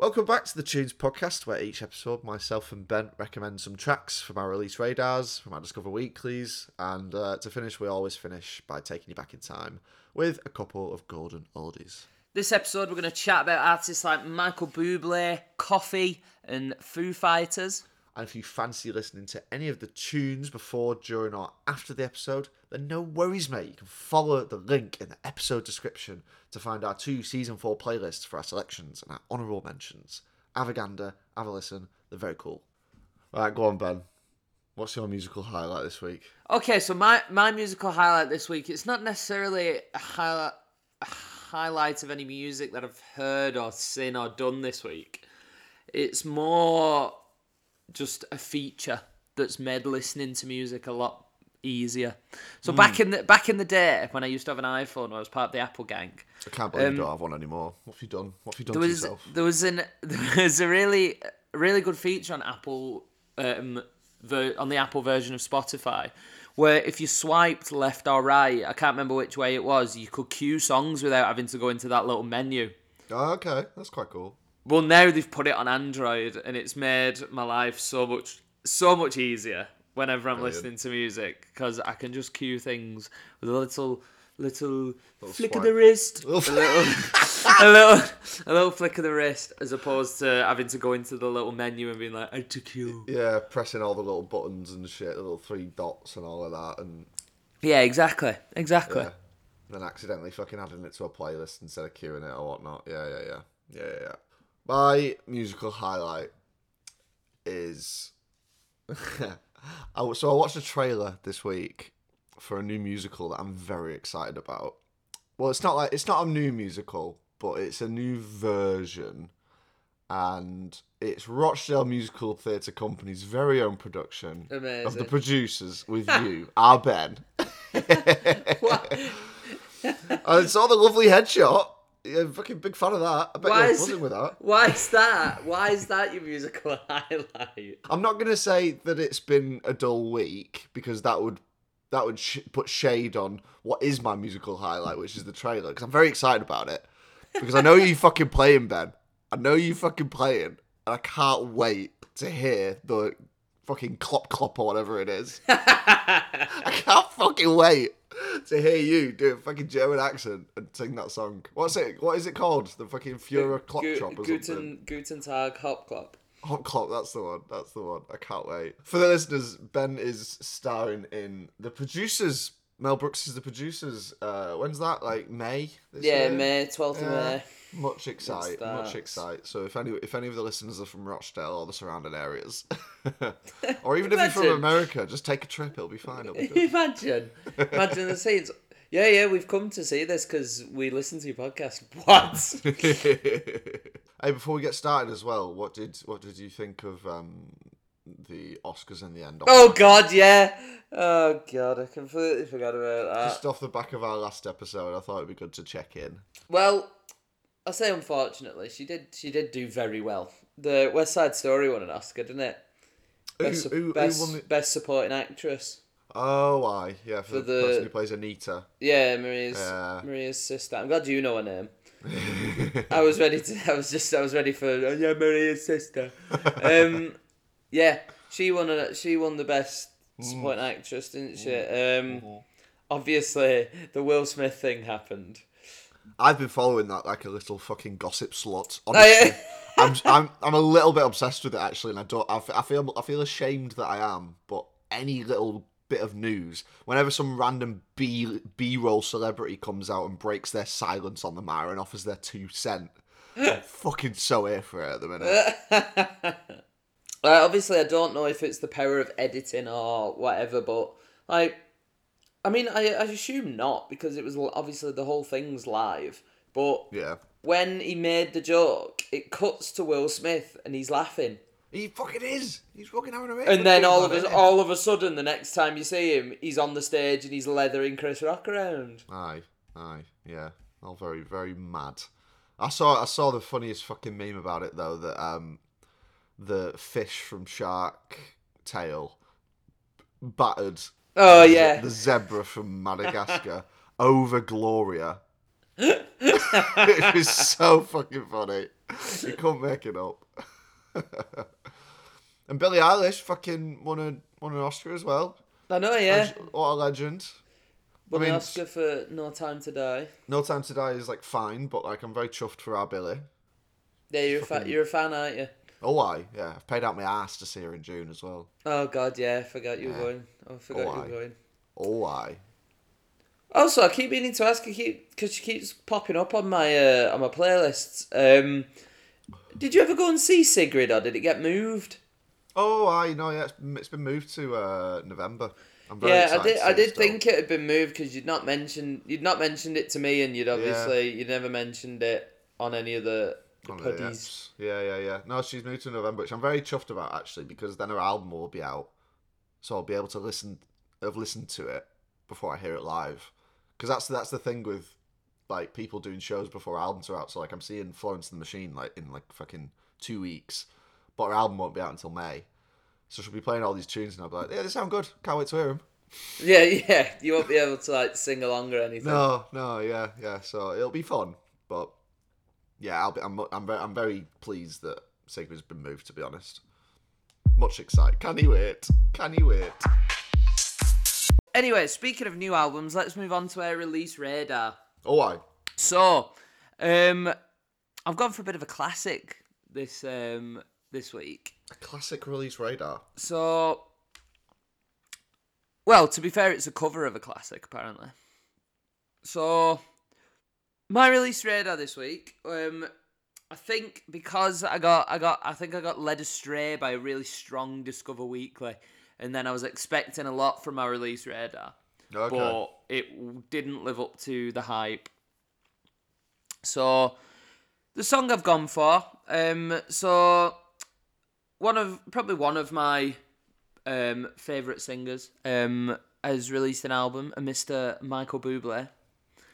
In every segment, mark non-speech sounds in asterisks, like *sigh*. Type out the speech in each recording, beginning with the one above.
Welcome back to the Tunes podcast, where each episode myself and Ben recommend some tracks from our release radars, from our Discover Weeklies, and uh, to finish, we always finish by taking you back in time with a couple of golden oldies. This episode, we're going to chat about artists like Michael Bublé, Koffee, and Foo Fighters. And if you fancy listening to any of the tunes before, during, or after the episode, then no worries, mate. You can follow the link in the episode description to find our two season four playlists for our selections and our honourable mentions. Have a gander, have a listen. They're very cool. All right, go on, Ben. What's your musical highlight this week? Okay, so my, my musical highlight this week, it's not necessarily a highlight, a highlight of any music that I've heard or seen or done this week. It's more just a feature that's made listening to music a lot easier. So back in the back in the day when I used to have an iPhone, I was part of the Apple gang. I can't believe you don't have one anymore. What have you done? What have you done There to was yourself? there was an *laughs* there was a really really good feature on Apple um ver- on the Apple version of Spotify where if you swiped left or right, I can't remember which way it was, you could cue songs without having to go into that little menu. Oh, okay, that's quite cool. Well, now they've put it on Android, and it's made my life so much so much easier whenever I'm Brilliant. listening to music because I can just cue things with a little little, flick of the wrist, *laughs* a little, a little, a little flick of the wrist, as opposed to having to go into the little menu and being like, "I to cue." Yeah, pressing all the little buttons and shit, the little three dots and all of that, and Yeah, exactly, exactly. yeah, then accidentally fucking adding it to a playlist instead of queuing it or whatnot. Yeah, yeah, yeah, yeah, yeah. yeah. My musical highlight is, *laughs* I, so I watched a trailer this week for a new musical that I'm very excited about. Well, it's not like it's not a new musical, but it's a new version, and it's Rochdale Musical Theatre Company's very own production of the producers with *laughs* you, our Ben. *laughs* I saw the lovely headshot. Yeah, I'm fucking big fan of that. I bet Why you're is- buzzing with that. *laughs* Why is that? Why is that your musical *laughs* highlight? I'm not gonna say that it's been a dull week because that would that would sh- put shade on what is my musical highlight, which is the trailer. Because I'm very excited about it because I know you *laughs* fucking playing Ben. I know you fucking playing, and I can't wait to hear the fucking clop clop or whatever it is. I can't fucking wait to hear you do a fucking German accent and sing that song. What's it? What is it called? The fucking Führer Clock Gu- Chop or something? Guten, Guten Tag, Hop Clop. Hot Clock, that's the one. That's the one. I can't wait. For the listeners, Ben is starring in the producers. Mel Brooks is the producers. Uh, when's that? Like May? This Yeah, year? May, 12th of May. Much excite, much excite. So if any if any of the listeners are from Rochdale or the surrounding areas, *laughs* or even if you're from America, just take a trip. It'll be fine. It'll be. *laughs* Imagine. *laughs* Imagine the scenes. Yeah, yeah, we've come to see this because we listen to your podcast. What? hey, before we get started as well, what did what did you think of um, the Oscars in the end? oh, God, yeah. Oh, God, I completely forgot about that. Just off the back of our last episode, I thought it'd be good to check in. Well, I say unfortunately, she did she did do very well. The West Side Story won an Oscar, didn't it? Best, who, who best, won the... best supporting actress. Oh, I Yeah, for, For the, the- person who plays Anita. Yeah, Maria's. Maria's sister. I'm glad you know her name. *laughs* I was ready to. I was just. I was ready for. Oh, yeah, Maria's sister. Um, *laughs* yeah, she won. A, she won the best supporting actress, didn't she? Um, obviously, the Will Smith thing happened. I've been following that like a little fucking gossip slut. Oh, Honestly. *laughs* I'm, I'm I'm a little bit obsessed with it actually, and I don't. I feel I feel ashamed that I am, but any little bit of news, whenever some random B B roll celebrity comes out and breaks their silence on the matter and offers their two cent, I'm *laughs* fucking so here for it at the minute. *laughs* Uh, obviously, I don't know if it's the power of editing or whatever, but like, I mean, I, I assume not because it was l- obviously the whole thing's live. But Yeah, when he made the joke, it cuts to Will Smith and he's laughing, he fucking is. He's fucking having a bit. and then all of a all of a sudden, the next time you see him, he's on the stage and he's leathering Chris Rock around. Aye, aye, yeah, all very, very mad. I saw, I saw the funniest fucking meme about it though. That um, the fish from Shark Tale battered Oh yeah, the zebra from Madagascar *laughs* over Gloria it was so fucking funny. You can't make it up. *laughs* and Billie Eilish fucking won a won an Oscar as well. I know, yeah. What a legend. Won I mean, the Oscar for No Time to Die. No Time to Die is like fine, but like I'm very chuffed for our Billy. Yeah, you're a, fa- you're a fan, aren't you? Oh, I yeah, I've paid out my ass to see her in June as well. Oh, God, yeah. I forgot you were Yeah. going. Oh, I forgot Oh, you were going. Oh, I. Also, I keep meaning to ask you, keep because she keeps popping up on my uh, on my playlists. Um, did you ever go and see Sigrid, or did it get moved? Oh, I know. Yeah, it's, it's been moved to uh, November. I'm very Yeah, I did. I did still. think it had been moved because you'd not mentioned you'd not mentioned it to me, and you'd obviously you'd never mentioned it on any of the, the puddies. Yeah, yeah, yeah. No, she's moved to November, which I'm very chuffed about actually, because then her album will be out, so I'll be able to listen, have listened to it before I hear it live, because that's that's the thing with like people doing shows before albums are out. So like I'm seeing Florence and the Machine like in like fucking two weeks, but her album won't be out until May, so she'll be playing all these tunes, and I'll be like, yeah, they sound good. Can't wait to hear them. Yeah, *laughs* yeah. You won't be able to like sing along or anything. No, no, yeah, yeah. So it'll be fun, but yeah, I'll be. I'm. I'm very. I'm very pleased that Sigrid's been moved. To be honest, much excited. Can you wait? Can you wait? Anyway, speaking of new albums, let's move on to our release radar. Oh, I. So, um, I've gone for a bit of a classic this um this week. A classic release radar. So, well, to be fair, it's a cover of a classic, apparently. So, my release radar this week, um, I think because I got, I got, I think I got led astray by a really strong Discover Weekly, and then I was expecting a lot from my release radar, Okay. but it didn't live up to the hype. So, the song I've gone for, um, so one of probably one of my um, favorite singers um, has released an album. A Mr. Michael Bublé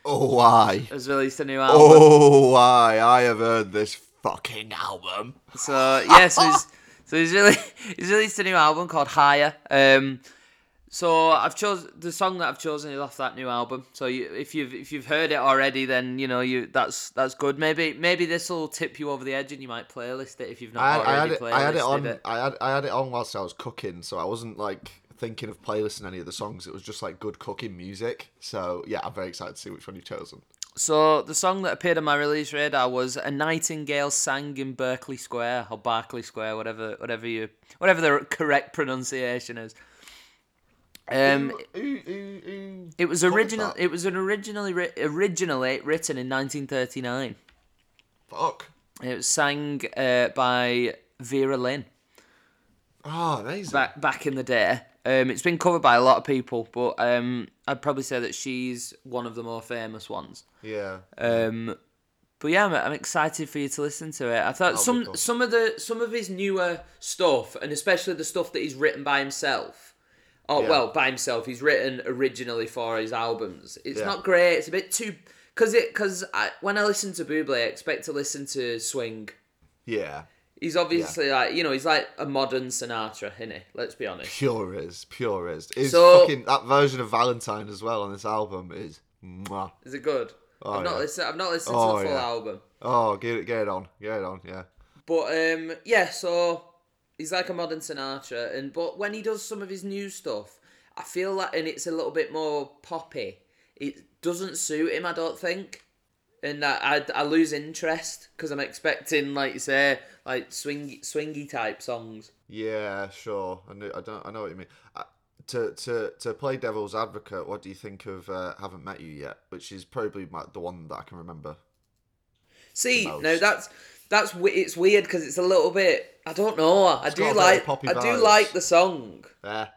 oh, I. has released a new album. Oh, I. I have heard this fucking album. So yeah, so he's so he's really *laughs* he's released a new album called Higher. Um, so I've chosen the song that I've chosen is off that new album. So you, if you've if you've heard it already, then you know you that's that's good. Maybe maybe this will tip you over the edge, and you might playlist it if you've not I, I had already it. I had it on. it. I had. I had it on whilst I was cooking, so I wasn't like thinking of playlisting any of the songs. It was just like good cooking music. So yeah, I'm very excited to see which one you've chosen. So the song that appeared on my release radar was "A Nightingale Sang in Berkeley Square" or Berkeley Square, whatever, whatever you, whatever the *laughs* correct pronunciation is. Um, Ooh, ooh, ooh. it was original. It was an originally ri- originally written in 1939. Fuck. It was sang uh, by Vera Lynn Oh, amazing. back back in the day. Um, it's been covered by a lot of people, but um, I'd probably say that she's one of the more famous ones. yeah. Um, but yeah, I'm, I'm excited for you to listen to it. I thought That'll some cool. some of the some of his newer stuff, and especially the stuff that he's written by himself. Oh Yeah. well, by himself. He's written originally for his albums. It's Yeah. not great. It's a bit too because it because I when I listen to Buble, I expect to listen to swing. Yeah. He's obviously like you know he's like a modern Sinatra, isn't he? Let's be honest. Pure is. Pure is. Is So- fucking that version of Valentine as well on this album is. Mwah. Is it good? Oh, I've not yeah. listened. I've not listened Oh, to the full yeah. album. Oh, get it, get it on, get it on. Yeah. But um, yeah, so he's like a modern Sinatra, and but when he does some of his new stuff, I feel like, and it's a little bit more poppy. It doesn't suit him, I don't think, and I I, I lose interest because I'm expecting, like you say, like swing swingy type songs. Yeah, sure. I know. I don't. I know what you mean. Uh, to to to play devil's advocate, what do you think of uh, "Haven't Met You Yet"? Which is probably my, the one that I can remember. See, no, that's that's it's weird because it's a little bit. I don't know. I a do like poppy I do like the song, Yeah,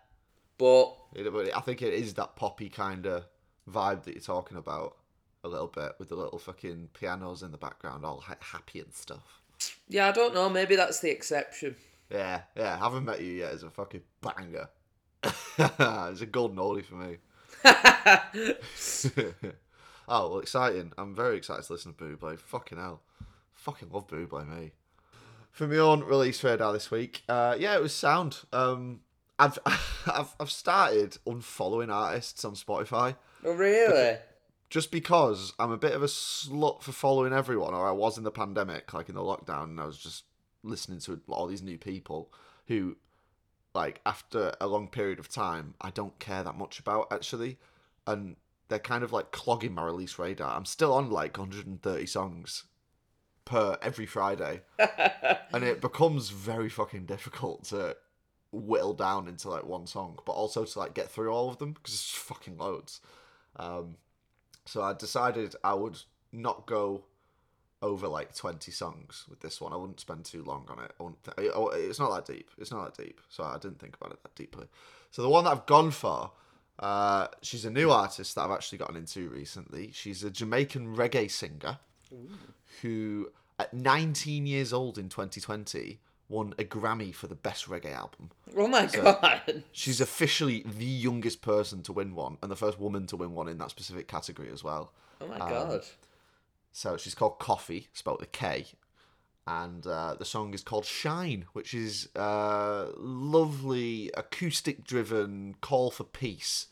but it, but I think it is that poppy kind of vibe that you're talking about a little bit with the little fucking pianos in the background, all ha- happy and stuff. yeah, I don't know. Maybe that's the exception. Yeah, yeah. Haven't met you yet is a fucking banger. *laughs* it's a golden oldie for me. *laughs* oh well, exciting! I'm very excited to listen to Boo Buble. Fucking hell, fucking love Boo Buble, me. For my own release radar this week, uh, yeah, it was sound. Um, I've *laughs* I've I've started unfollowing artists on Spotify Oh really? Just because I'm a bit of a slut for following everyone, or I was in the pandemic, like in the lockdown, and I was just listening to all these new people who, like, after a long period of time, I don't care that much about actually, and they're kind of like clogging my release radar. I'm still on like 130 songs per every Friday, *laughs* and it becomes very fucking difficult to whittle down into like one song, but also to like get through all of them because it's fucking loads. Um, so I decided I would not go over like 20 songs with this one. I wouldn't spend too long on it. Th- it's not that deep. It's not that deep. So I didn't think about it that deeply. So the one that I've gone for, uh, she's a new artist that I've actually gotten into recently. She's a Jamaican reggae singer who, at 19 years old in 2020, won a Grammy for the best reggae album. Oh my god. She's officially the youngest person to win one and the first woman to win one in that specific category as well. Oh my god. So she's called Koffee, spelled with a K, and uh, the song is called Shine, which is uh, lovely acoustic-driven call for peace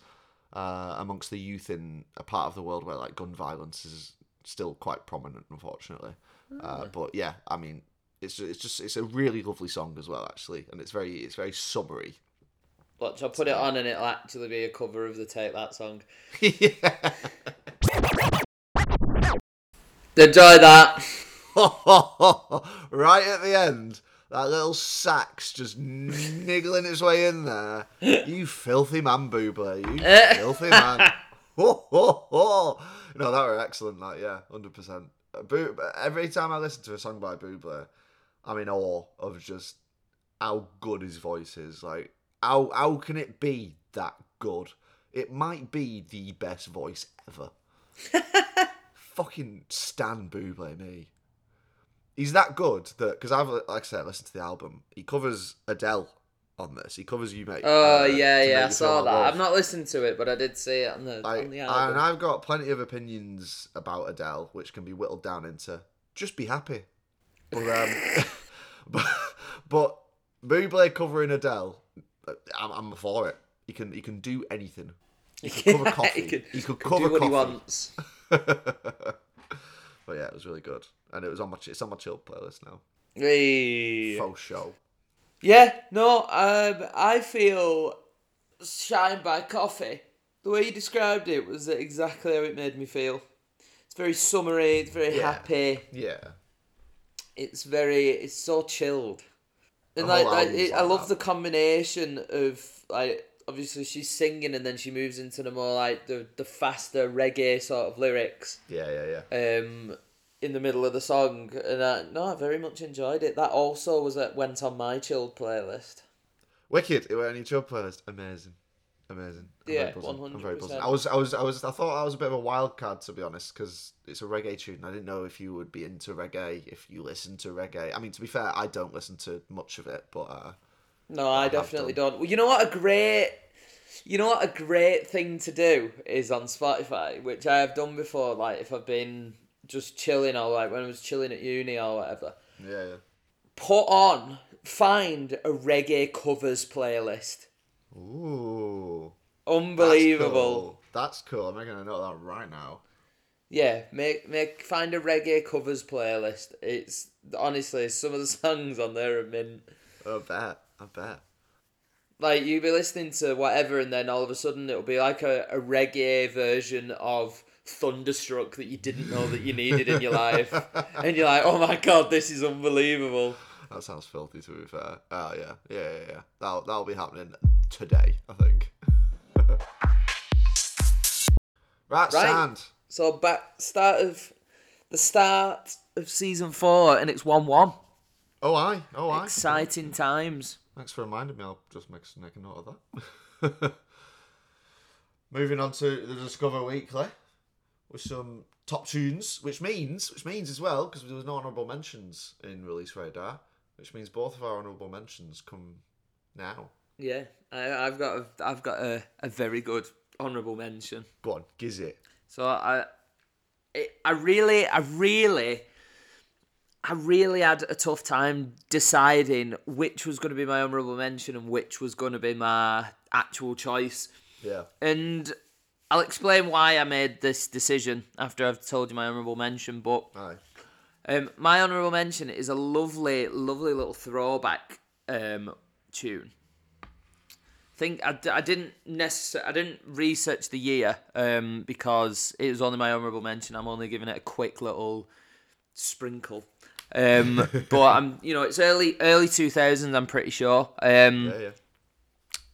uh, amongst the youth in a part of the world where like gun violence is still quite prominent, unfortunately. Uh, but yeah, I mean, it's it's just it's a really lovely song as well, actually, and it's very it's very summery. Watch, I'll put it on and it'll actually be a cover of the Take That song. yeah. *laughs* Enjoy that. *laughs* right at the end, that little sax just niggling its way in there. *laughs* You filthy man, Buble. You filthy man. Ho, ho, ho. No, that were excellent. That yeah, hundred percent. Every time I listen to a song by Buble, I'm in awe of just how good his voice is. Like how how can it be that good? It might be the best voice ever. *laughs* Fucking Stan Buble, me. He's that good that because I've like I said, listened to the album. He covers Adele on this. He covers you, mate. Oh uh, yeah, yeah, I saw that. Love. I've not listened to it, but I did see it on the on the and. I've got plenty of opinions about Adele, which can be whittled down into just be happy. But um, *laughs* *laughs* but but covering Adele, I'm, I'm for it. He can he can do anything. He could cover *laughs* Koffee. he could, he could cover do what Koffee. he wants. *laughs* but yeah, it was really good, and it was on my it's on my chill playlist now. Hey. Faux show. Yeah, no, um, I feel Shine by Koffee. The way you described it was exactly how it made me feel. It's very summery, it's very Yeah. happy, Yeah, it's very, it's so chilled. And The like, like album's it, I love that. the combination of like obviously she's singing and then she moves into the more like the the faster reggae sort of lyrics yeah, yeah, yeah. um in the middle of the song and I, no I very much enjoyed it that also was at went on my chilled playlist Wicked. It went on your chill playlist. Amazing, amazing. I'm Yeah, very buzzing. I'm 100%. I was, I was, I was. I thought I was a bit of a wild card to be honest, because it's a reggae tune. I didn't know if you would be into reggae, if you listen to reggae. I mean, to be fair, I don't listen to much of it, but uh, no I have definitely don't well, you know what a great you know what a great thing to do is on Spotify which I have done before like if I've been just chilling or like when I was chilling at uni or whatever yeah, yeah. put on find a reggae covers playlist Ooh, that's unbelievable cool. That's cool. I'm making a note of that right now. yeah make make find a reggae covers playlist it's honestly some of the *laughs* songs on there have been I bet. I bet. like you'll be listening to whatever and then all of a sudden it'll be like a, a reggae version of thunderstruck that you didn't know that you needed in your life *laughs* and you're like oh my god this is unbelievable That sounds filthy. To be fair. Oh yeah, yeah, yeah, yeah. That'll that'll be happening today. I think. *laughs* right, Right. sand. so back start of the start of season four and it's 1-1 Oh, I. Oh, I. exciting times Thanks for reminding me. I'll just make, make a note of that. *laughs* Moving on to the Discover Weekly with some top tunes, which means, which means as well, because there was no honourable mentions in Release Radar, which means both of our honourable mentions come now. yeah I, I've got a, I've got a, a very good honourable mention Go on, giz it. So I, it, I really, I really, I really had a tough time deciding which was going to be my honourable mention and which was going to be my actual choice. Yeah. And I'll explain why I made this decision after I've told you my honourable mention. But Aye. Um, my honourable mention is a lovely, lovely little throwback um, tune. think I, I didn't necessarily I didn't research the year um, because it was only my honourable mention. I'm only giving it a quick little sprinkle. Um, *laughs* but I'm you know it's early early 2000s. I'm pretty sure. Um, Yeah, yeah.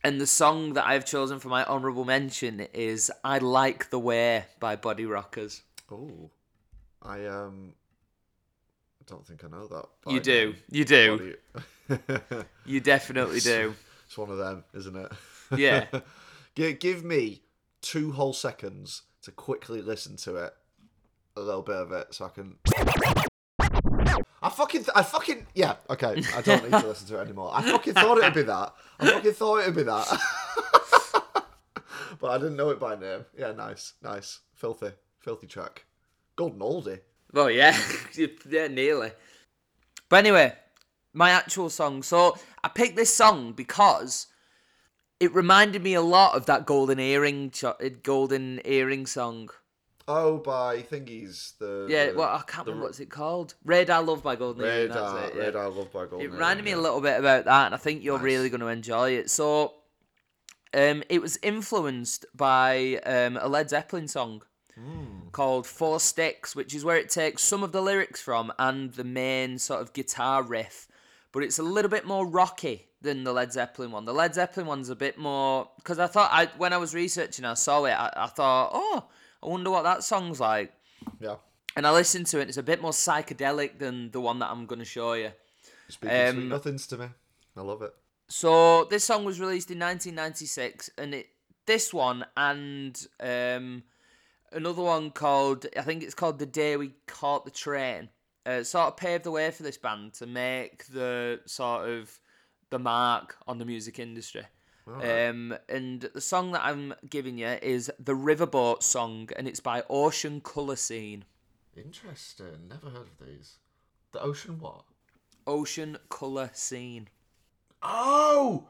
and the song that I've chosen for my honourable mention is "I Like the Way" by Body Rockers. Oh, I um, I don't think I know that. You do, you do, *laughs* you- definitely do. it's one of them, isn't it? Yeah. *laughs* give, give me two whole seconds to quickly listen to it, a little bit of it, so I can. I fucking, I fucking, yeah, okay. I don't need to listen to it anymore. I fucking thought it'd be that. I fucking thought it'd be that. *laughs* but I didn't know it by name. Yeah, nice, nice, filthy, filthy track. Golden oldie. Well, yeah, *laughs* yeah, nearly. But anyway, my actual song. So I picked this song because it reminded me a lot of that golden earring, uh, golden earring song. Oh, by thingies. The Yeah, the, well, I can't remember what's it called. Red, Radar Love by Golden Earring. Radar, That's it. yeah. Radar Love by Golden. It reminded me Earring, a little bit about that, and I think you're Nice. really going to enjoy it. So, um, it was influenced by um, a Led Zeppelin song Hmm. called Four Sticks, which is where it takes some of the lyrics from and the main sort of guitar riff, but it's a little bit more rocky than the Led Zeppelin one. The Led Zeppelin one's a bit more because I thought I when I was researching, I saw it. I, I thought, oh, I wonder what that song's like. Yeah. And I listened to it. It's a bit more psychedelic than the one that I'm going to show you. Speaking Um, sweet nothings to me. I love it. So this song was released in 1996, and it this one and um, another one called I think it's called "The Day We Caught the Train" uh, sort of paved the way for this band to make the sort of the mark on the music industry. Um, and the song that I'm giving you is the Riverboat song, and it's by Ocean Colour Scene. Interesting. Never heard of these. The ocean what? Ocean Colour Scene. Oh,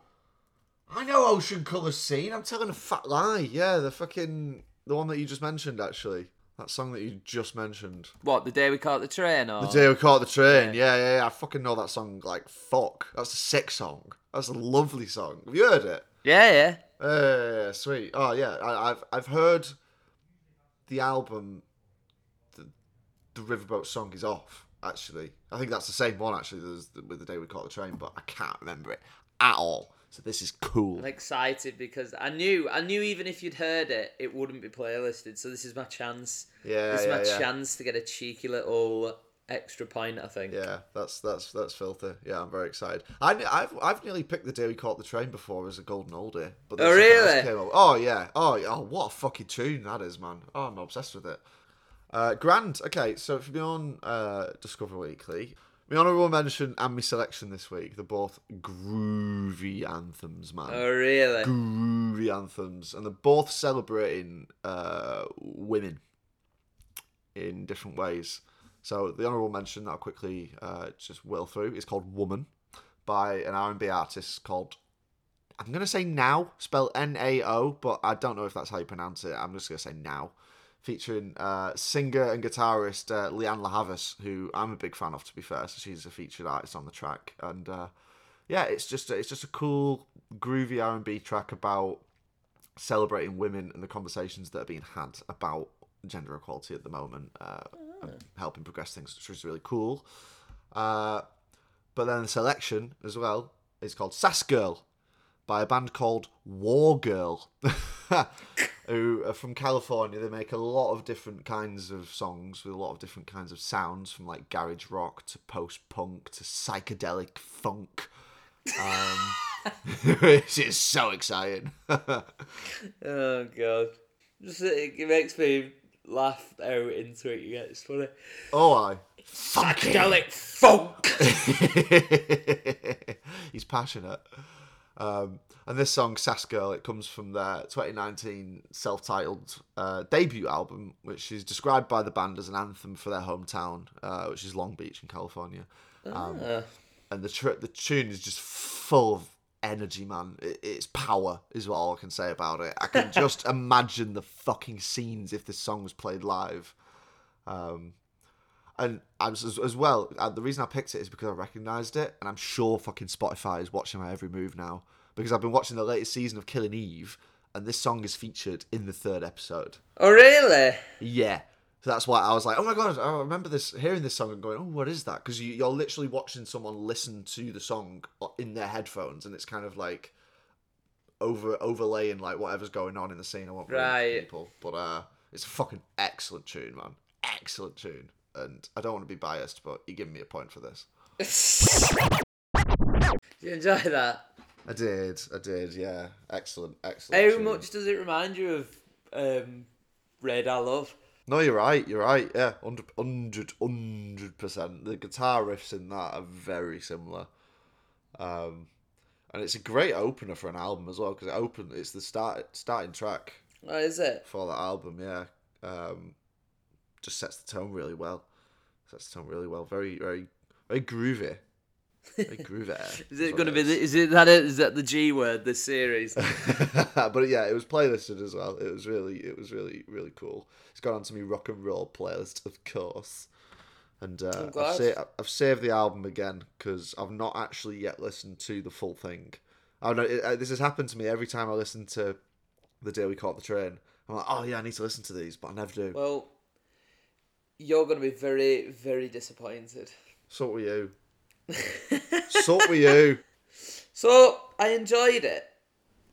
I know Ocean Colour Scene. I'm telling a fat lie. Yeah, the fucking the one that you just mentioned. Actually, that song that you just mentioned. What the day we caught the train? Or The day we caught the train. Yeah. yeah, yeah, I fucking know that song like fuck. That's a sick song. That's a lovely song. Have you heard it? yeah, yeah. Uh, sweet. Oh yeah, I, I've I've heard the album. The, the Riverboat song is off. Actually, I think that's the same one. Actually, with the day we caught the train, but I can't remember it at all. So this is cool. I'm excited because I knew I knew even if you'd heard it, it wouldn't be playlisted. So this is my chance. Yeah, this is yeah, my yeah. chance to get a cheeky little extra point. I think. Yeah, that's that's that's filthy. Yeah, I'm very excited. I, have I've nearly picked the day we caught the train before as a golden oldie. But Oh, really? Oh yeah. Oh yeah. Oh, what a fucking tune that is, man. Oh, I'm obsessed with it. Uh, grand. Okay, so if you're on uh, Discover Weekly, my honourable mention and my selection this week, they're both groovy anthems, man. Oh really? groovy anthems, and they're both celebrating uh, women in different ways. So the honourable mention that I'll quickly uh, just whirl through is called "Woman" by an R&B artist called I'm gonna say Now, spelled N-A-O, but I don't know if that's how you pronounce it. I'm just gonna say Now, featuring uh, singer and guitarist uh, Lianne La Havas, who I'm a big fan of. To be fair, so she's a featured artist on the track, and uh, yeah, it's just a, it's just a cool, groovy R and B track about celebrating women and the conversations that are being had about gender equality at the moment, uh, and helping progress things, which is really cool. Uh, but then the selection as well is called Sass Girl by a band called War Girl, *laughs* who are from California. They make a lot of different kinds of songs with a lot of different kinds of sounds, from like garage rock to post punk to psychedelic funk. Um, *laughs* which is so exciting. *laughs* Oh god. Just it, it makes me laugh out into it. You get it's funny. oh, I. Psychedelic funk. *laughs* He's passionate. Um, and this song, Sass Girl, it comes from their 2019 self titled uh, debut album, which is described by the band as an anthem for their hometown, uh, which is Long Beach in California. Um, Ah. and the tr- the tune is just full of energy, man. It, it's power, is what all I can say about it. I can *laughs* just imagine the fucking scenes if this song was played live. Um, and I was as, as well. Uh, the reason I picked it is because I recognised it, and I'm sure fucking Spotify is watching my every move now because I've been watching the latest season of Killing Eve, and this song is featured in the third episode. Oh, really? Yeah. So that's why I was like, oh my god, I remember this, hearing this song and going, oh, what is that? Because you, you're literally watching someone listen to the song in their headphones, and it's kind of like over overlaying like whatever's going on in the scene. I won't ruin it for Right. people, but uh, it's a fucking excellent tune, man. Excellent tune. And I don't want to be biased, but you're giving me a point for this. *laughs* Did you enjoy that? I did, I did, yeah. Excellent, excellent. How tune. much does it remind you of um, I Love? No, you're right. You're right. Yeah, 100 100 percent. The guitar riffs in that are very similar, um, and it's a great opener for an album as well because it open. It's the start starting track Oh, is it? for that album. Yeah, um, just sets the tone really well. Sets the tone really well. Very, very, very groovy. Very *laughs* groovy. Is it going to be? The, is it that? Is that the G word? The series? *laughs* but yeah, it was playlisted as well. It was really, it was really, really cool. It's gone onto my rock and roll playlist, of course. And uh, I've, sa- I've saved the album again because I've not actually yet listened to the full thing. I know it, uh, this has happened to me every time I listen to the day we caught the train. I'm like, oh yeah, I need to listen to these, but I never do. well, you're going to be very, very disappointed. So were you. *laughs* so were you. So I enjoyed it,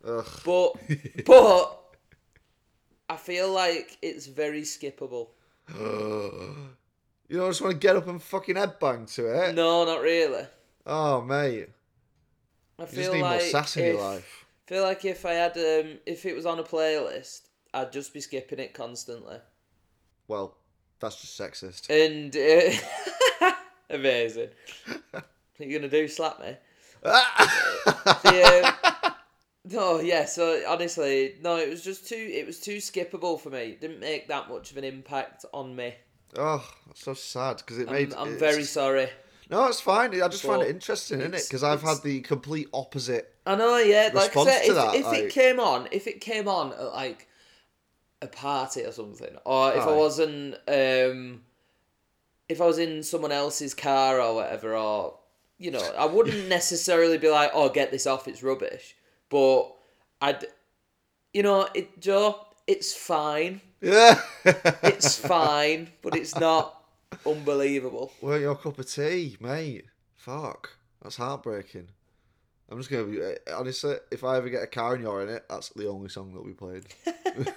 Ugh. but *laughs* but I feel like it's very skippable. *gasps* You don't just want to get up and fucking headbang to it. No, not really. Oh mate, I you feel just need like more sass in if, your life. feel like if I had um if it was on a playlist, I'd just be skipping it constantly. Well, that's just sexist. And uh, *laughs* amazing. What are you gonna do? Slap me? *laughs* The, um, no, yeah. So honestly, no, it was just too. It was too skippable for me. It didn't make that much of an impact on me. oh, that's so sad because it I'm, made. I'm very sorry. No, it's fine. I just find it interesting, isn't it? Because I've had the complete opposite. I know, yeah. Like I said, to if, that, if like- it came on, if it came on at like a party or something, or if I wasn't, um, if I was in someone else's car or whatever, or you know, I wouldn't *laughs* necessarily be like, "Oh, get this off, it's rubbish," but I'd, you know, it Joe, it's fine, Yeah. it's fine, but it's not unbelievable. Weren't your cup of tea, mate? Fuck, that's heartbreaking. I'm just gonna be honestly. If I ever get a car and you're in it, that's the only song that we played. *laughs*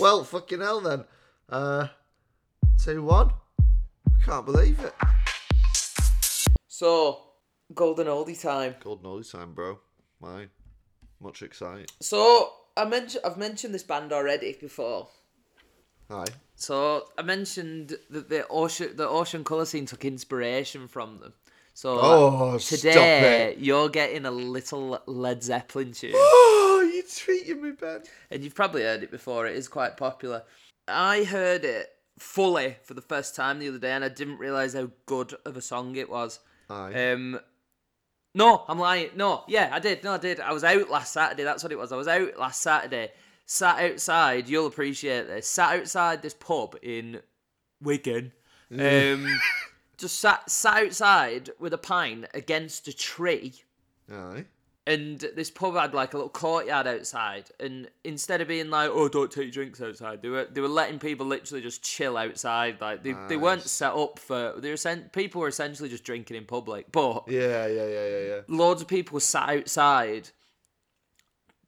well, fucking hell then. Uh, two one. I can't believe it. So, golden oldie time. Golden oldie time, bro. Mine. Much exciting. So I mentioned I've mentioned this band already before. Hi. So I mentioned that the ocean the ocean color scene took inspiration from them. So Oh, today you're getting a little Led Zeppelin tune, *gasps* *gasps* you treating me, Ben. and you've probably heard it before. It is quite popular. I heard it fully for the first time the other day, and I didn't realize how good of a song it was. Aye. Um, no, I'm lying. No, yeah, I did. No, I did. I was out last Saturday. That's what it was. I was out last Saturday. Sat outside. You'll appreciate this. Sat outside this pub in Wigan. Um, *laughs* just sat sat outside with a pint against a tree. Aye. And this pub had like a little courtyard outside, and instead of being like, "Oh, don't take drinks outside," they were they were letting people literally just chill outside. Like they, they weren't set up for. They were sent people were essentially just drinking in public, but Yeah, yeah, yeah, yeah, yeah. loads of people sat outside.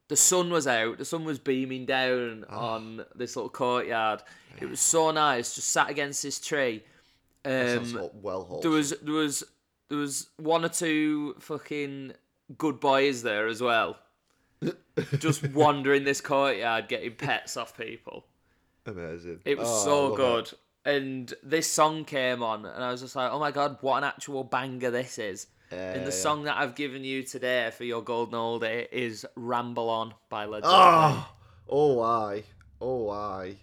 The sun was out. The sun was beaming down Oh. on this little courtyard. It was so nice, just sat against this tree. Um, well there was there was there was one or two fucking good boys there as well. just *laughs* wandering this courtyard, getting pets off people. amazing. It was Oh, so good. And this song came on, and I was just like, "Oh my god, what an actual banger this is!" and Yeah, the yeah. song that I've given you today for your golden oldie is "Ramble On" by Led ah! Zeppelin. Oh, oh, I, oh, I,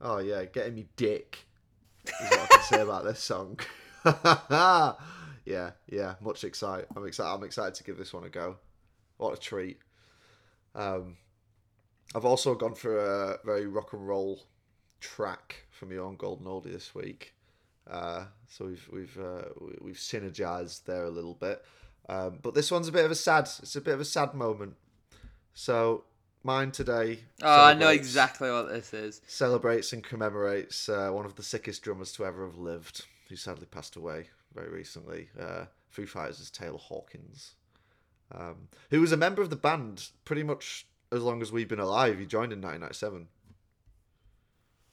oh yeah, getting me dick is what I can say about this song. *laughs* *laughs* yeah, yeah. Much excited. I'm excited. I'm excited to give this one a go. What a treat. Um, I've also gone for a very rock and roll track from your own Golden Oldie this week. Uh, so we've we've uh, we- we've synergized there a little bit. Um, but this one's a bit of a sad. It's a bit of a sad moment. So mine today. Oh, I know exactly what this is. celebrates and commemorates uh, one of the sickest drummers to ever have lived, who sadly passed away very recently. Uh, Foo Fighters' Taylor Hawkins, um, who was a member of the band pretty much as long as we've been alive. He joined in 1997.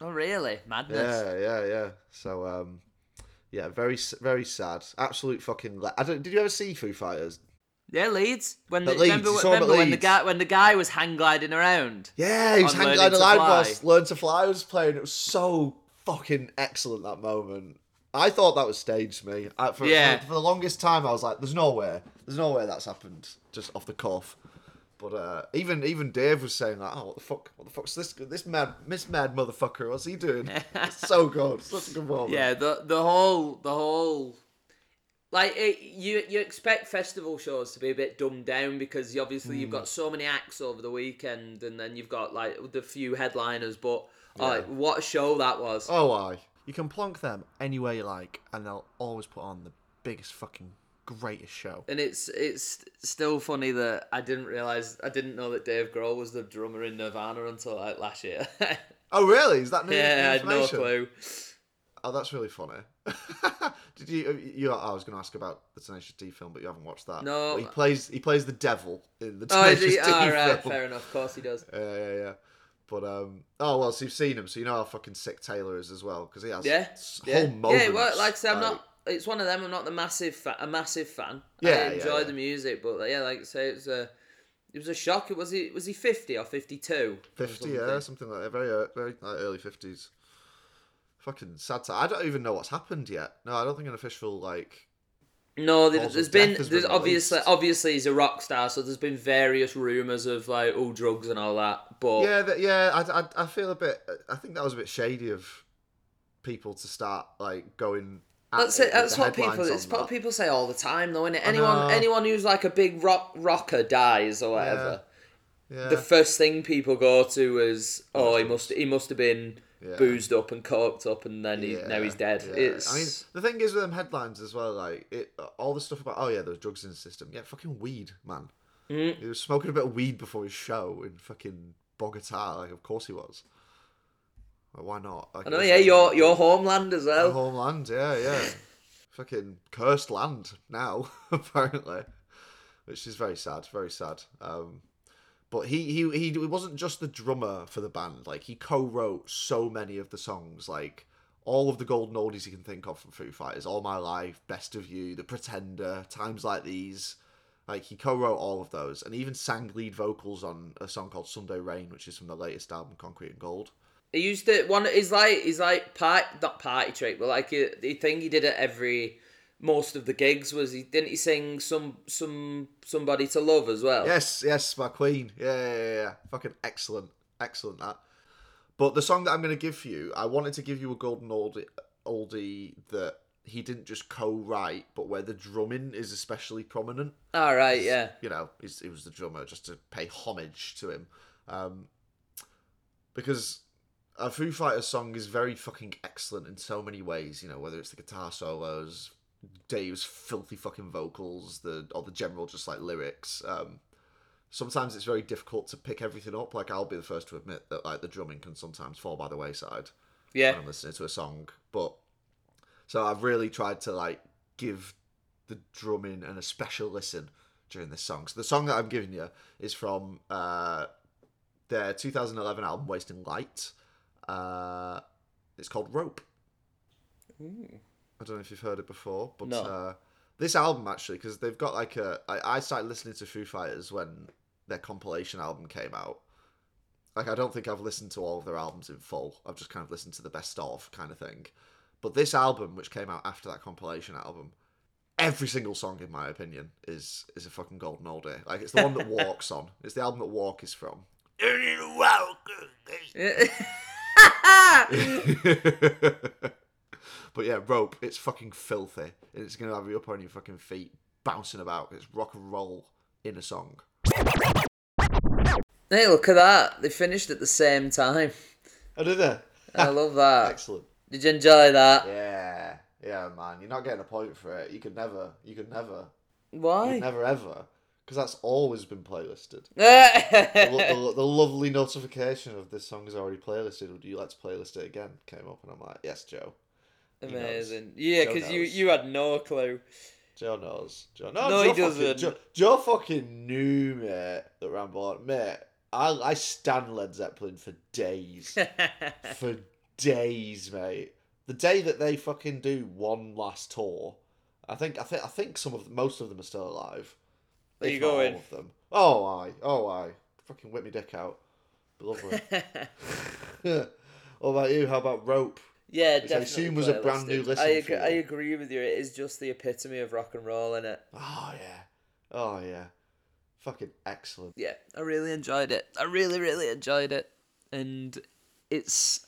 Oh, really? Madness. Yeah, yeah, yeah. So, um, yeah, very, very sad. Absolute fucking. Le- I don't. Did you ever see Foo Fighters? Yeah, Leeds. When the, Leeds, remember, remember when the guy when the guy was hang gliding around? Yeah, he was hang gliding Fly. whilst Learn to Fly was playing. It was so fucking excellent that moment. I thought that was staged, me. I, for, Yeah. for, for the longest time, I was like, "There's no way. There's no way that's happened just off the cuff." But uh, even even Dave was saying like, "Oh, what the fuck? What the fuck's this? This mad, this Mad motherfucker? What's he doing?" *laughs* so good. Such a good moment. Yeah, the the whole the whole like it, you you expect festival shows to be a bit dumbed down because you, obviously Hmm. you've got so many acts over the weekend and then you've got like the few headliners, but like what a show that was. Oh, I. You can plonk them anywhere you like, and they'll always put on the biggest fucking greatest show. And it's it's still funny that I didn't realize I didn't know that Dave Grohl was the drummer in Nirvana until like last year. *laughs* Oh, really? Is that new yeah, I had no clue. Oh, that's really funny. *laughs* Did you? Uh, you? I was going to ask about the Tenacious D film, but you haven't watched that. No. But he plays. He plays the devil in the Oh, Tenacious he? D Oh, right, film. fair enough. Of course he does. Yeah, yeah, yeah. But um, oh well, so you've seen him, so you know how fucking sick Taylor is as well, because he has Yeah, yeah, whole moments. yeah. Well, like I said, I'm not. It's one of them. I'm not the massive fa- a massive fan. Yeah, I enjoy yeah. the music, but yeah, like I say, it was a it was a shock. It was he was he fifty or fifty two? fifty, yeah, something like that. Very, uh, very like, early fifties. Fucking sad. I don't even know what's happened yet. No, I don't think an official like. No, there, Cause of there's death been there's obviously obviously he's a rock star, so there's been various rumors of like all drugs and all that. But Yeah, that, yeah. I, I, I feel a bit. I think that was a bit shady of people to start like going. That's it. That's what people. It's what that. people say all the time, though. Isn't it? Anyone, anyone who's like a big rock rocker dies or whatever. Yeah. The first thing people go to is, oh, he must he must have been Yeah. boozed up and coked up, and then he, now he's dead. yeah. It's I mean, the thing is with them headlines as well, like it, all the stuff about oh yeah, there's drugs in the system. Yeah, fucking weed, man. Mm. He was smoking a bit of weed before his show in fucking Bogota. Like, of course he was. Like, why not? Like, I know, yeah, like- your your homeland as well. homeland, yeah, yeah. *laughs* fucking cursed land now, *laughs* apparently, which is very sad, very sad. Um, but he, he he wasn't just the drummer for the band. Like he co-wrote so many of the songs, like all of the golden oldies you can think of from Foo Fighters, "All My Life," "Best of You," "The Pretender," "Times Like These." Like he co-wrote all of those, and even sang lead vocals on a song called "Sunday Rain," which is from the latest album, Concrete and Gold. He used to one. He's like he's like part not party trick, but like uh, the thing he did at every most of the gigs was he didn't he sing some some somebody to love as well. Yes, yes, my queen. Yeah, yeah, yeah, yeah. Fucking excellent. Excellent that. But the song that I'm going to give for you, I wanted to give you a golden oldie, oldie that he didn't just co-write, but where the drumming is especially prominent. All right, yeah. You know, he's, he was the drummer just to pay homage to him. Um, because a Foo Fighters song is very fucking excellent in so many ways. You know, whether it's the guitar solos, Dave's filthy fucking vocals, the or the general just like lyrics. Um, sometimes it's very difficult to pick everything up. Like I'll be the first to admit that like the drumming can sometimes fall by the wayside Yeah. when I'm listening to a song. But so I've really tried to like give the drumming and a special listen during this song. So the song that I'm giving you is from uh, their 2011 album Wasting Light. Uh, it's called Rope. I don't know if you've heard it before, but No. uh, this album actually, because they've got like a. I, I started listening to Foo Fighters when their compilation album came out. Like I don't think I've listened to all of their albums in full. I've just kind of listened to the best of kind of thing. But this album, which came out after that compilation album, every single song, in my opinion, is is a fucking golden oldie. Like it's the one that *laughs* Walks on. It's the album that Walk is from. *laughs* *laughs* But yeah, rope. It's fucking filthy. and It's gonna have you up on your fucking feet, bouncing about. It's rock and roll in a song. Hey, look at that! They finished at the same time. Oh, did they? I love that. Excellent. Did you enjoy that? Yeah, yeah, man. You're not getting a point for it. You could never. You could never. Why? You'd never ever. Because that's always been playlisted. *laughs* the, lo- the, the lovely notification of this song is already playlisted. Would you like to playlist it again? Came up and I'm like, yes, Joe. Amazing. Yeah, because you you had no clue. Joe knows. Joe, no, No, Joe he doesn't. Fucking, Joe, Joe fucking knew, mate, that Rambo. Mate, I, I stand Led Zeppelin for days. *laughs* for days, mate. The day that they fucking do one last tour, I think I think I think some of most of them are still alive. Are If you not all going? of them. Oh I, oh I, fucking whip me dick out. Lovely. *laughs* *laughs* what about you? How about rope? Yeah, Which I definitely. assume was a brand new listen I agree. I agree with you. It is just the epitome of rock and roll, is it? Oh yeah, oh yeah, fucking excellent. Yeah, I really enjoyed it. I really, really enjoyed it, and it's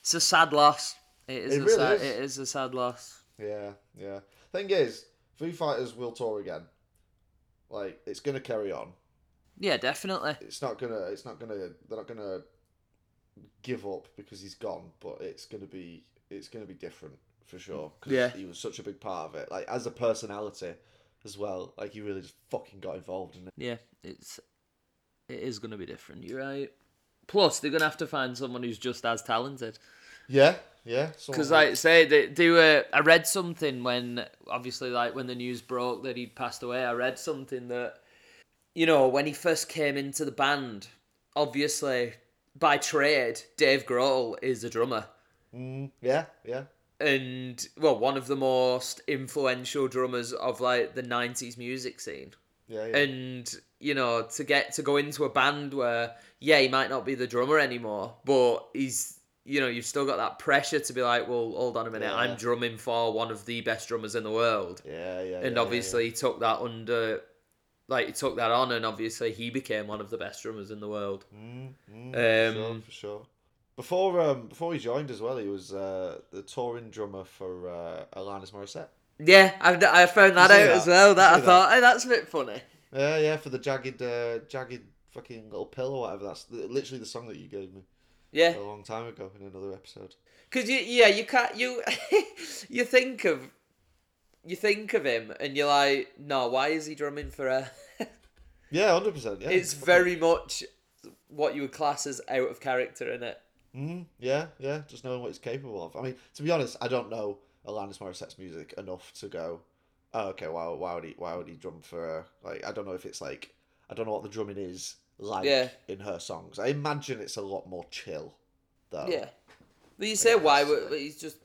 it's a sad loss. It is It a really sad. is. It is a sad loss. Yeah, yeah. Thing is, Foo Fighters will tour again. Like it's gonna carry on. Yeah, definitely. It's not gonna. It's not gonna. They're not gonna give up because he's gone. But it's gonna be. It's gonna be different for sure. 'cause Yeah. He was such a big part of it. Like as a personality, as well. Like he really just fucking got involved in it. Yeah, it's it is going to be different. You're right. Plus, they're going to have to find someone who's just as talented. Yeah, yeah. Because, like, say they do. A, I read something when, obviously, like when the news broke that he'd passed away. I read something that, you know, when he first came into the band, obviously by trade, Dave Grohl is a drummer, Mm, yeah, yeah. and well, one of the most influential drummers of like the '90s music scene. Yeah, yeah. and you know to get to go into a band where yeah he might not be the drummer anymore but he's you know you've still got that pressure to be like well hold on a minute Yeah. i'm drumming for one of the best drummers in the world yeah, yeah. and yeah, obviously he took that under like he took that on and obviously he became one of the best drummers in the world. Mm, mm, for sure, Um, for sure. Before um before he joined as well, he was uh, the touring drummer for uh, Alanis Morissette. yeah i, I found that out see as well that i that? thought hey that's a bit funny Yeah, yeah, for the jagged, uh, jagged fucking little pill or whatever. That's literally the song that you gave me yeah a long time ago in another episode. Because you, yeah, you can't you *laughs* you think of you think of him and you're like, no, why is he drumming for a? *laughs* Yeah, hundred percent. Yeah, it's very much what you would class as out of character in it. Mm, yeah, yeah. Just knowing what he's capable of. I mean, to be honest, I don't know Alanis Morissette's music enough to go. Oh, okay. Why? Why would he? Why would he drum for? her? Like, I don't know if it's like. I don't know what the drumming is like Yeah. in her songs. I imagine it's a lot more chill, though. Yeah, but you say why? But he's just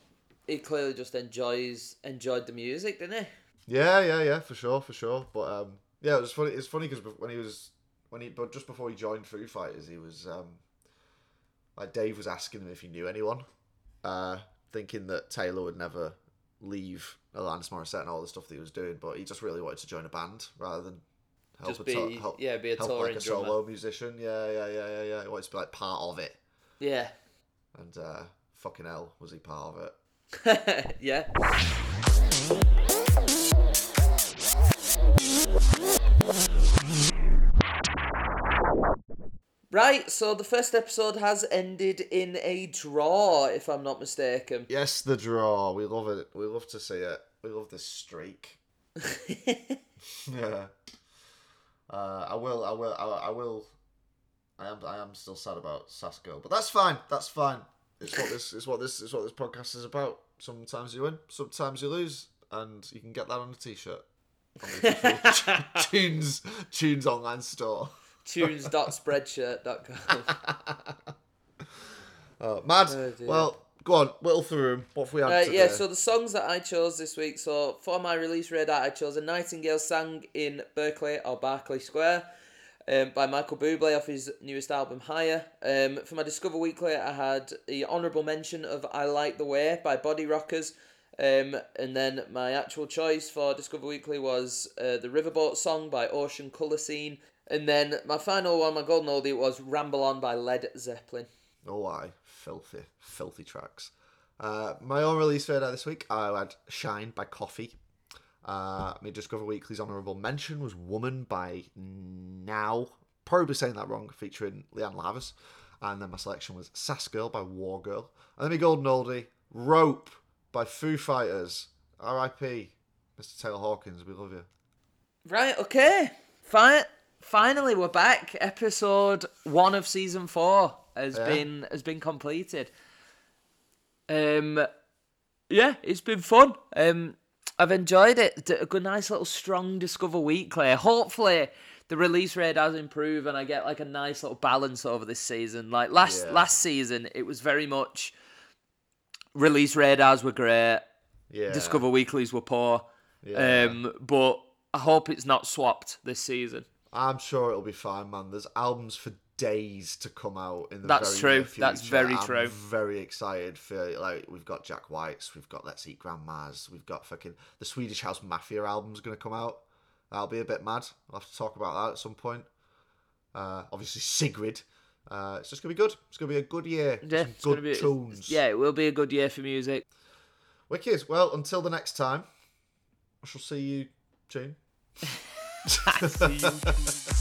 he clearly just enjoys enjoyed the music, didn't he? Yeah, yeah, yeah, for sure, for sure. But um, yeah, it was funny. It's funny because when he was when he but just before he joined Foo Fighters, he was um, like Dave was asking him if he knew anyone, uh, thinking that Taylor would never leave Alanis Morissette and all the stuff that he was doing, but he just really wanted to join a band rather than help Just a be to- help, yeah, be a help touring like a drummer. solo musician. Yeah, yeah, yeah, yeah, yeah. He wanted to be like part of it, Yeah, and uh, fucking hell, was he part of it? *laughs* yeah. Right, so the first episode has ended in a draw, if I'm not mistaken. Yes, the draw. We love it. We love to see it. We love the streak. *laughs* Yeah. Uh, I will. I will. I, I will. I am. I am still sad about Sasko, but that's fine. That's fine. It's what this. It's what this. It's what this podcast is about. Sometimes you win. Sometimes you lose, and you can get that on a t-shirt. On *laughs* tunes tunes online store. Tunes.spreadshirt.com. *laughs* Uh, mad. Oh, well, go on. Whittle through 'em. What have we had Right, today? yeah, so the songs that I chose this week. So for my release radar, I chose A Nightingale Sang in Berkeley or Berkeley Square um, by Michael Bublé off his newest album, Higher. Um, for my Discover Weekly, I had the honourable mention of I Like the Way by Body Rockers. Um, and then my actual choice for Discover Weekly was uh, the Riverboat song by Ocean Colour Scene. And then my final one, my golden oldie, was Ramble On by Led Zeppelin. Oh, I filthy, filthy tracks. Uh, my own release radar this week, I had Shine by Koffee. Uh, my Discover Weekly's honourable mention was Woman by Nao. Probably saying that wrong, featuring Lianne La Havas. And then my selection was Sass Girl by War Girl. And then my golden oldie, Rope by Foo Fighters. R.I.P. Mr. Taylor Hawkins, we love you. Right, okay. Fine. Finally, we're back. Episode one of season four has Yeah. been has been completed. Um, yeah, it's been fun. Um, I've enjoyed it. D- A good, nice little strong Discover Weekly. Hopefully, the release rate does improve, and I get like a nice little balance over this season. Like last Yeah. last season, it was very much release radars were great. Yeah. Discover Weeklies were poor. Yeah. Um, but I hope it's not swapped this season. I'm sure it'll be fine, man. There's albums for days to come out in the That's true. That's very I'm true. Very excited for like we've got Jack White's, we've got Let's Eat Grandma's, we've got fucking the Swedish House Mafia album's gonna come out. That'll be a bit mad. I'll have to talk about that at some point. Uh, obviously Sigrid. Uh, it's just gonna be good. It's gonna be a good year. Yeah, Some good be, tunes. Yeah, it will be a good year for music. Wicked. Well, until the next time, I shall see you, June. *laughs* See you. *laughs*